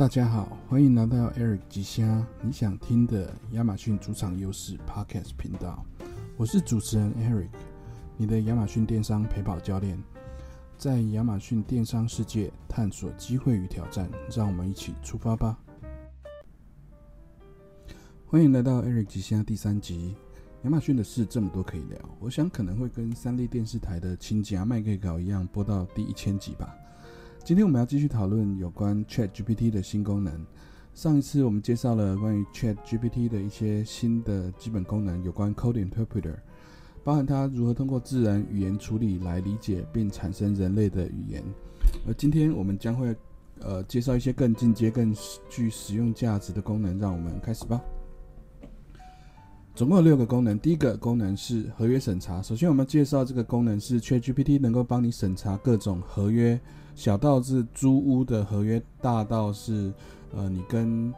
大家好，欢迎来到 Eric 吉虾你想听的亚马逊主场优势 Podcast 频道。我是主持人 Eric，你的亚马逊电商陪跑教练。在亚马逊电商世界探索机会与挑战，让我们一起出发吧！欢迎来到 Eric 吉虾第三集。亚马逊的事这么多可以聊，我想可能会跟三立电视台的《亲家麦克稿》一样，播到第一千集吧。今天我们要继续讨论有关 Chat GPT 的新功能。上一次我们介绍了关于 Chat GPT 的一些新的基本功能，有关 Code Interpreter，包含它如何通过自然语言处理来理解并产生人类的语言。而今天我们将会呃介绍一些更进阶、更具实用价值的功能。让我们开始吧。总共有六个功能。第一个功能是合约审查。首先，我们介绍这个功能是 Chat GPT 能够帮你审查各种合约。小到是租屋的合约，大到是呃你跟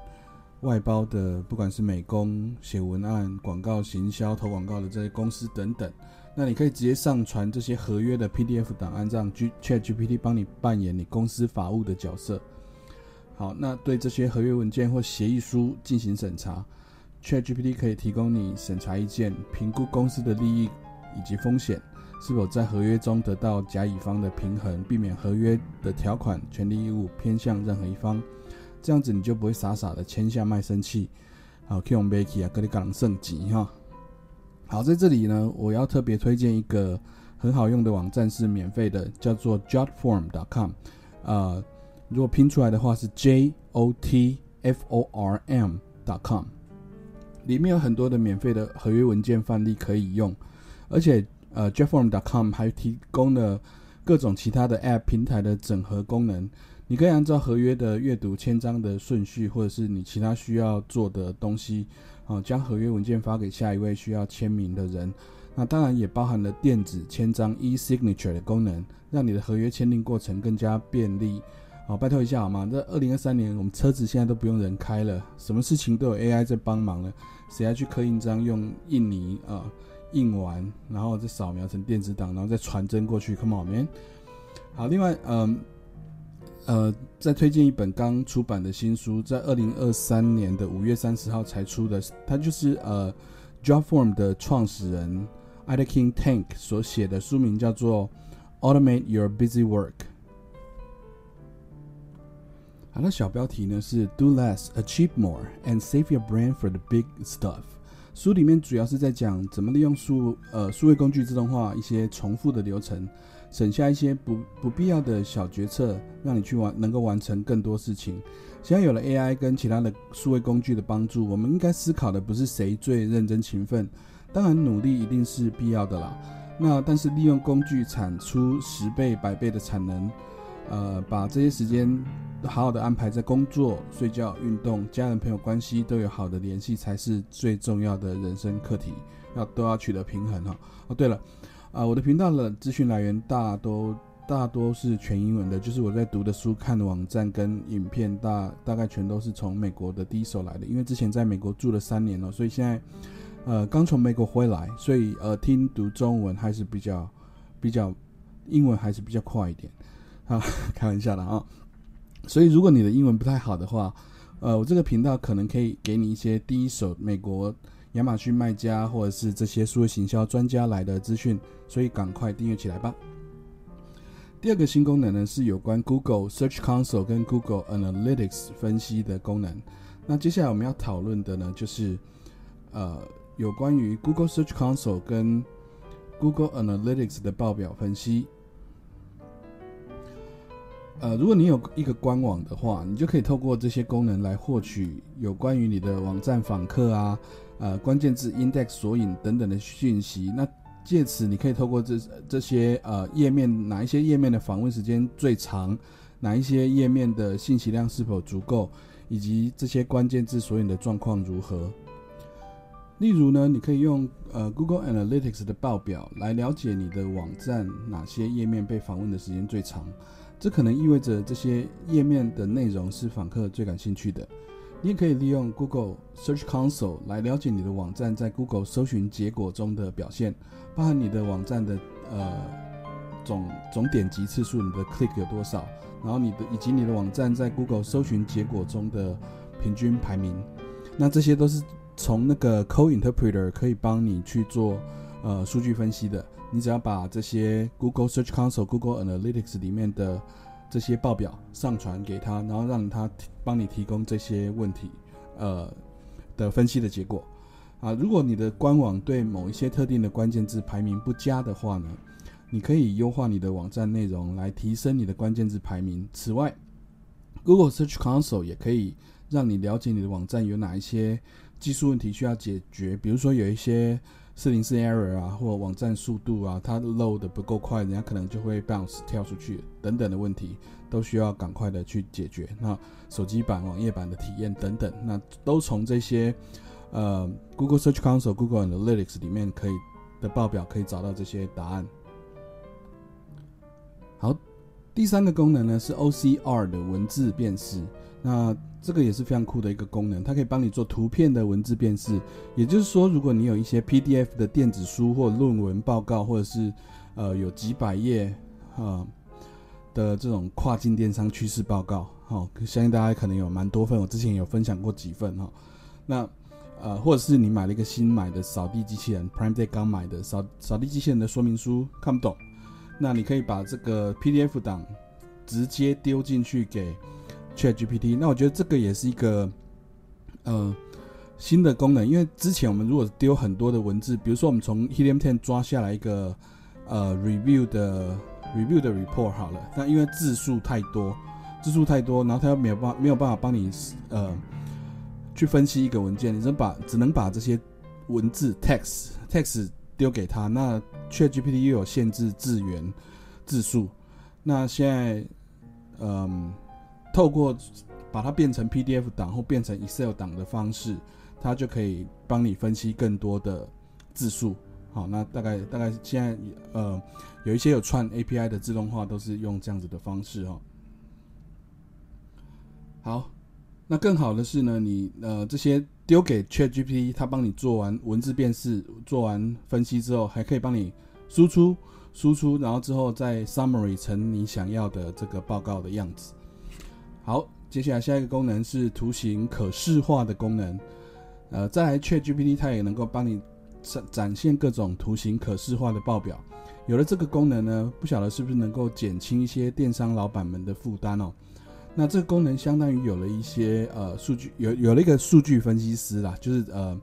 外包的，不管是美工、写文案、广告行销、投广告的这些公司等等，那你可以直接上传这些合约的 PDF 档案，让 Chat GPT 帮你扮演你公司法务的角色。好，那对这些合约文件或协议书进行审查，Chat GPT 可以提供你审查意见，评估公司的利益以及风险。是否在合约中得到甲乙方的平衡，避免合约的条款、权利义务偏向任何一方，这样子你就不会傻傻的签下卖身契。好，K 用 Becky 啊，格里港圣级哈。好，在这里呢，我要特别推荐一个很好用的网站，是免费的，叫做 Jotform.com。呃，如果拼出来的话是 J O T F O R M.com，里面有很多的免费的合约文件范例可以用，而且。呃，Jeffform.com 还提供了各种其他的 App 平台的整合功能，你可以按照合约的阅读签章的顺序，或者是你其他需要做的东西，啊，将合约文件发给下一位需要签名的人。那当然也包含了电子签章 e-signature 的功能，让你的合约签订过程更加便利。好，拜托一下好吗？这二零二三年我们车子现在都不用人开了，什么事情都有 AI 在帮忙了，谁要去刻印章用印泥啊？印完，然后再扫描成电子档，然后再传真过去。Come on, man！好，另外，嗯，呃，再推荐一本刚出版的新书，在二零二三年的五月三十号才出的，它就是呃，Jobform 的创始人 Ida King Tank 所写的书名叫做《Automate Your Busy Work》。好，那小标题呢是 “Do less, achieve more, and save your brain for the big stuff”。书里面主要是在讲怎么利用数呃数位工具自动化一些重复的流程，省下一些不不必要的小决策，让你去完能够完成更多事情。现在有了 AI 跟其他的数位工具的帮助，我们应该思考的不是谁最认真勤奋，当然努力一定是必要的啦。那但是利用工具产出十倍百倍的产能。呃，把这些时间好好的安排在工作、睡觉、运动、家人朋友关系都有好的联系，才是最重要的人生课题，要都要取得平衡哈。哦，对了，啊，我的频道的资讯来源大都大多是全英文的，就是我在读的书、看的网站跟影片，大大概全都是从美国的第一手来的，因为之前在美国住了三年了，所以现在呃刚从美国回来，所以呃听读中文还是比较比较英文还是比较快一点。啊，开玩笑的啊！所以如果你的英文不太好的话，呃，我这个频道可能可以给你一些第一手美国亚马逊卖家或者是这些数字行销专家来的资讯，所以赶快订阅起来吧。第二个新功能呢是有关 Google Search Console 跟 Google Analytics 分析的功能。那接下来我们要讨论的呢就是呃有关于 Google Search Console 跟 Google Analytics 的报表分析。呃，如果你有一个官网的话，你就可以透过这些功能来获取有关于你的网站访客啊、呃关键字 index 索引等等的讯息。那借此你可以透过这这些呃页面，哪一些页面的访问时间最长，哪一些页面的信息量是否足够，以及这些关键字索引的状况如何。例如呢，你可以用呃 Google Analytics 的报表来了解你的网站哪些页面被访问的时间最长。这可能意味着这些页面的内容是访客最感兴趣的。你也可以利用 Google Search Console 来了解你的网站在 Google 搜寻结果中的表现，包含你的网站的呃总总点击次数，你的 click 有多少，然后你的以及你的网站在 Google 搜寻结果中的平均排名。那这些都是从那个 Co Interpreter 可以帮你去做呃数据分析的。你只要把这些 Google Search Console、Google Analytics 里面的这些报表上传给他，然后让他帮你提供这些问题呃的分析的结果。啊，如果你的官网对某一些特定的关键字排名不佳的话呢，你可以优化你的网站内容来提升你的关键字排名。此外，Google Search Console 也可以让你了解你的网站有哪一些技术问题需要解决，比如说有一些四零四 error 啊，或网站速度啊，它 load 的不够快，人家可能就会 bounce 跳出去等等的问题，都需要赶快的去解决。那手机版、网页版的体验等等，那都从这些。呃，Google Search Console、Google Analytics 里面可以的报表可以找到这些答案。好，第三个功能呢是 OCR 的文字辨识。那这个也是非常酷的一个功能，它可以帮你做图片的文字辨识。也就是说，如果你有一些 PDF 的电子书或论文报告，或者是呃有几百页啊的这种跨境电商趋势报告，哈，相信大家可能有蛮多份，我之前有分享过几份哈。那呃，或者是你买了一个新买的扫地机器人，Prime Day 刚买的扫扫地机器人的说明书看不懂，那你可以把这个 PDF 档直接丢进去给 ChatGPT。那我觉得这个也是一个呃新的功能，因为之前我们如果丢很多的文字，比如说我们从 Helium Ten 抓下来一个呃 review 的 review 的 report 好了，那因为字数太多，字数太多，然后它又没有办没有办法帮你呃。去分析一个文件，你只能把只能把这些文字 text text 丢给他。那 ChatGPT 又有限制字源字数，那现在嗯，透过把它变成 PDF 档或变成 Excel 档的方式，它就可以帮你分析更多的字数。好，那大概大概现在呃有一些有串 API 的自动化都是用这样子的方式哈。好。那更好的是呢，你呃这些丢给 ChatGPT，它帮你做完文字辨识、做完分析之后，还可以帮你输出、输出，然后之后再 summary 成你想要的这个报告的样子。好，接下来下一个功能是图形可视化的功能。呃，再来 ChatGPT 它也能够帮你展展现各种图形可视化的报表。有了这个功能呢，不晓得是不是能够减轻一些电商老板们的负担哦。那这个功能相当于有了一些呃数据，有有了一个数据分析师啦，就是呃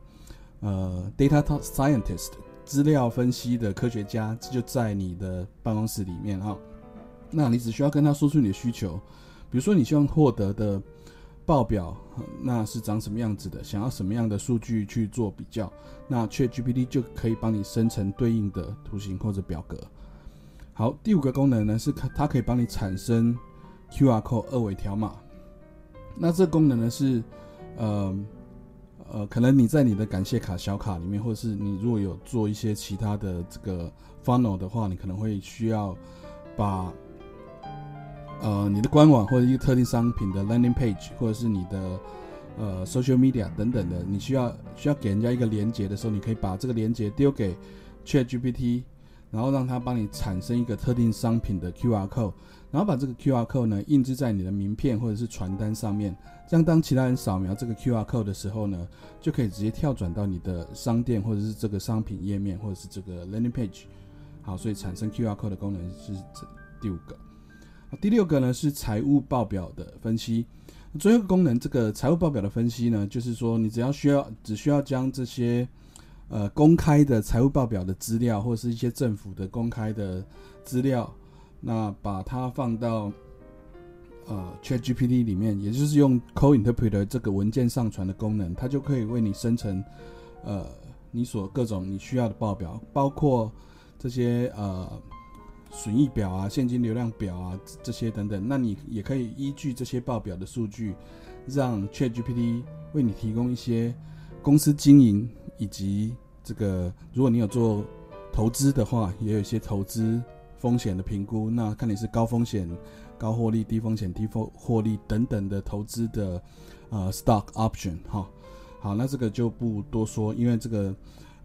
呃 data scientist 资料分析的科学家就在你的办公室里面哈。那你只需要跟他说出你的需求，比如说你希望获得的报表那是长什么样子的，想要什么样的数据去做比较，那 ChatGPT 就可以帮你生成对应的图形或者表格。好，第五个功能呢是它可以帮你产生。QR code 二维条码，那这功能呢是，呃呃，可能你在你的感谢卡小卡里面，或者是你如果有做一些其他的这个 funnel 的话，你可能会需要把，呃，你的官网或者一个特定商品的 landing page，或者是你的呃 social media 等等的，你需要需要给人家一个连接的时候，你可以把这个连接丢给 ChatGPT。然后让它帮你产生一个特定商品的 QR code，然后把这个 QR code 呢印制在你的名片或者是传单上面，这样当其他人扫描这个 QR code 的时候呢，就可以直接跳转到你的商店或者是这个商品页面或者是这个 landing page。好，所以产生 QR code 的功能是这第五个。第六个呢是财务报表的分析。最后一个功能，这个财务报表的分析呢，就是说你只要需要只需要将这些。呃，公开的财务报表的资料，或者是一些政府的公开的资料，那把它放到呃 ChatGPT 里面，也就是用 CoInterpreter 这个文件上传的功能，它就可以为你生成呃你所各种你需要的报表，包括这些呃损益表啊、现金流量表啊这些等等。那你也可以依据这些报表的数据，让 ChatGPT 为你提供一些公司经营。以及这个，如果你有做投资的话，也有一些投资风险的评估。那看你是高风险、高获利、低风险、低获获利等等的投资的呃 stock option 哈。好，那这个就不多说，因为这个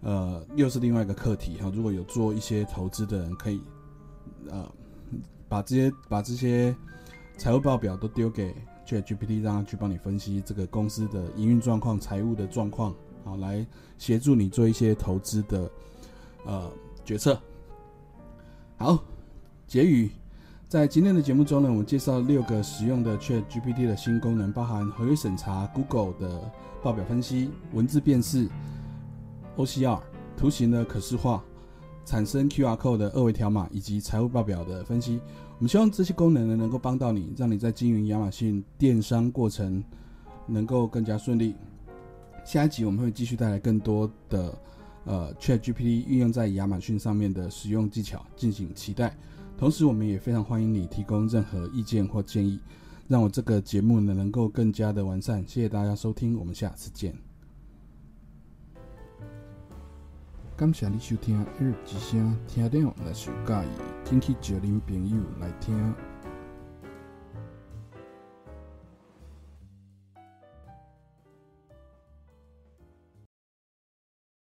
呃又是另外一个课题哈。如果有做一些投资的人，可以呃把这些把这些财务报表都丢给 ChatGPT，让它去帮你分析这个公司的营运状况、财务的状况，好来协助你做一些投资的呃决策。好，结语，在今天的节目中呢，我们介绍六个实用的 ChatGPT 的新功能，包含合约审查、Google 的报表分析、文字辨识、OCR、图形的可视化、产生 QR code 的二维条码以及财务报表的分析。我们希望这些功能呢，能够帮到你，让你在经营亚马逊电商过程能够更加顺利。下一集我们会继续带来更多的。呃，ChatGPT 运用在亚马逊上面的使用技巧，敬请期待。同时，我们也非常欢迎你提供任何意见或建议，让我这个节目呢能够更加的完善。谢谢大家收听，我们下次见。感谢你收听耳之声，听了若是有介意，请去叫您朋友来听。